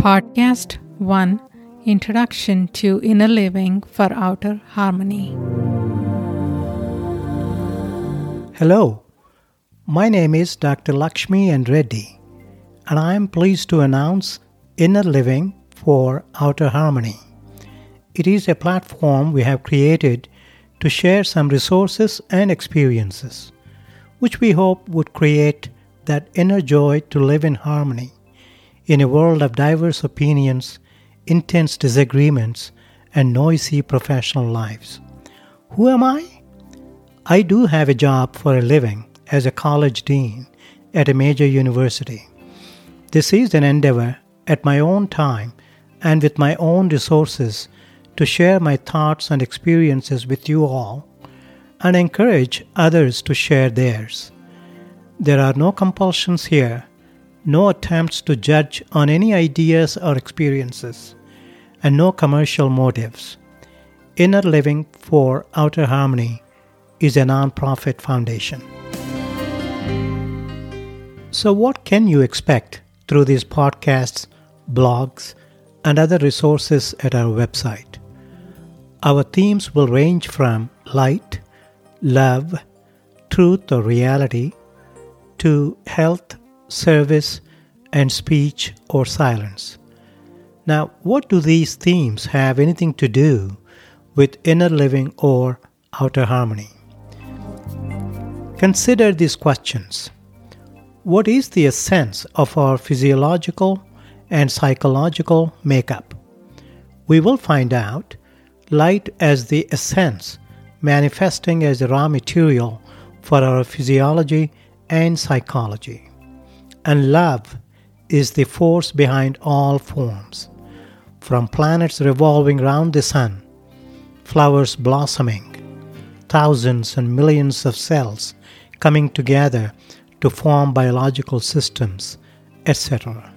Podcast 1 Introduction to Inner Living for Outer Harmony. Hello, my name is Dr. Lakshmi and Reddy, and I am pleased to announce Inner Living for Outer Harmony. It is a platform we have created to share some resources and experiences, which we hope would create that inner joy to live in harmony in a world of diverse opinions, intense disagreements, and noisy professional lives. Who am I? I do have a job for a living as a college dean at a major university. This is an endeavor at my own time and with my own resources to share my thoughts and experiences with you all and encourage others to share theirs. There are no compulsions here, no attempts to judge on any ideas or experiences, and no commercial motives. Inner Living for Outer Harmony is a non-profit foundation. So, what can you expect through these podcasts, blogs, and other resources at our website? Our themes will range from light, love, truth or reality, to health, service, and speech or silence. Now, what do these themes have anything to do with inner living or outer harmony? Consider these questions. What is the essence of our physiological and psychological makeup? We will find out light as the essence, manifesting as raw material for our physiology and psychology. And love is the force behind all forms, from planets revolving round the sun, flowers blossoming, thousands and millions of cells coming together to form biological systems, etc.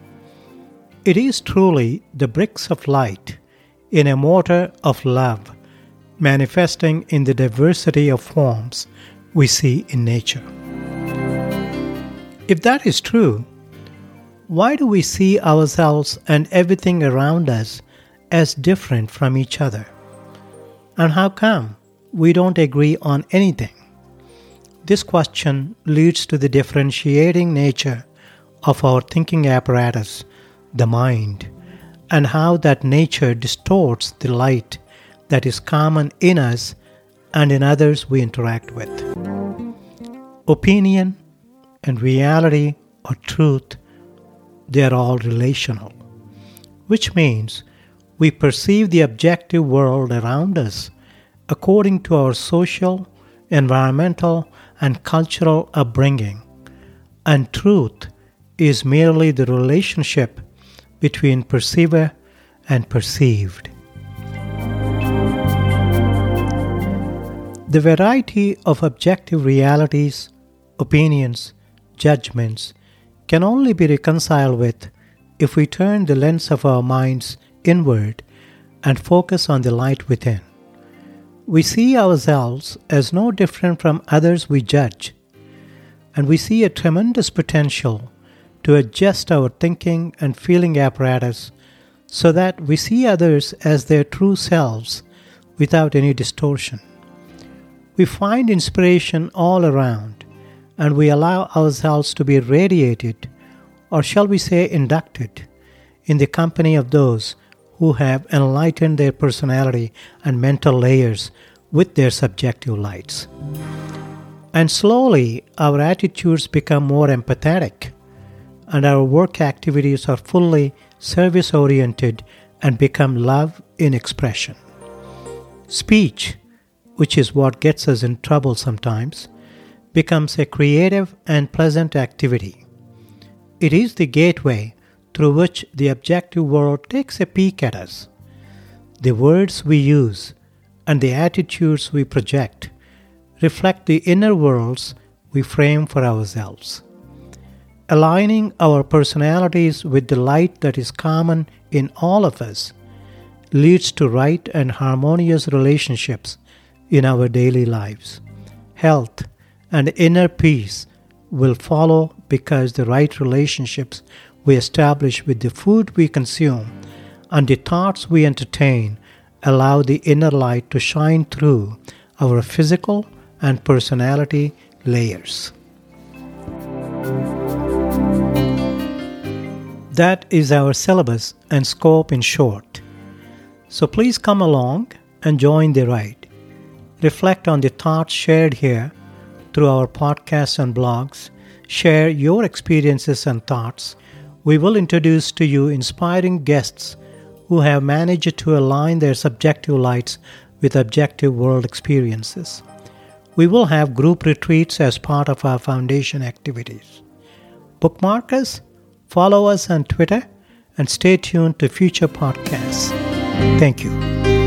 It is truly the bricks of light in a mortar of love, manifesting in the diversity of forms we see in nature. If that is true, why do we see ourselves and everything around us as different from each other? And how come we don't agree on anything? This question leads to the differentiating nature of our thinking apparatus, the mind, and how that nature distorts the light that is common in us and in others we interact with. Opinion and reality or truth, they are all relational, which means we perceive the objective world around us according to our social, environmental, and cultural upbringing, and truth is merely the relationship between perceiver and perceived. The variety of objective realities, opinions, judgments can only be reconciled with if we turn the lens of our minds inward and focus on the light within. We see ourselves as no different from others we judge, and we see a tremendous potential to adjust our thinking and feeling apparatus so that we see others as their true selves without any distortion. We find inspiration all around, and we allow ourselves to be radiated, or shall we say inducted, in the company of those who have enlightened their personality and mental layers with their subjective lights. And slowly, our attitudes become more empathetic, and our work activities are fully service oriented and become love in expression. Speech, which is what gets us in trouble sometimes, becomes a creative and pleasant activity. It is the gateway through which the objective world takes a peek at us. The words we use and the attitudes we project reflect the inner worlds we frame for ourselves. Aligning our personalities with the light that is common in all of us leads to right and harmonious relationships in our daily lives. Health and inner peace will follow because the right relationships we establish with the food we consume and the thoughts we entertain allow the inner light to shine through our physical and personality layers. That is our syllabus and scope in short. So please come along and join the ride. Reflect on the thoughts shared here through our podcasts and blogs. Share your experiences and thoughts. We will introduce to you inspiring guests who have managed to align their subjective lights with objective world experiences. We will have group retreats as part of our foundation activities. Bookmark us, follow us on Twitter, and stay tuned to future podcasts. Thank you.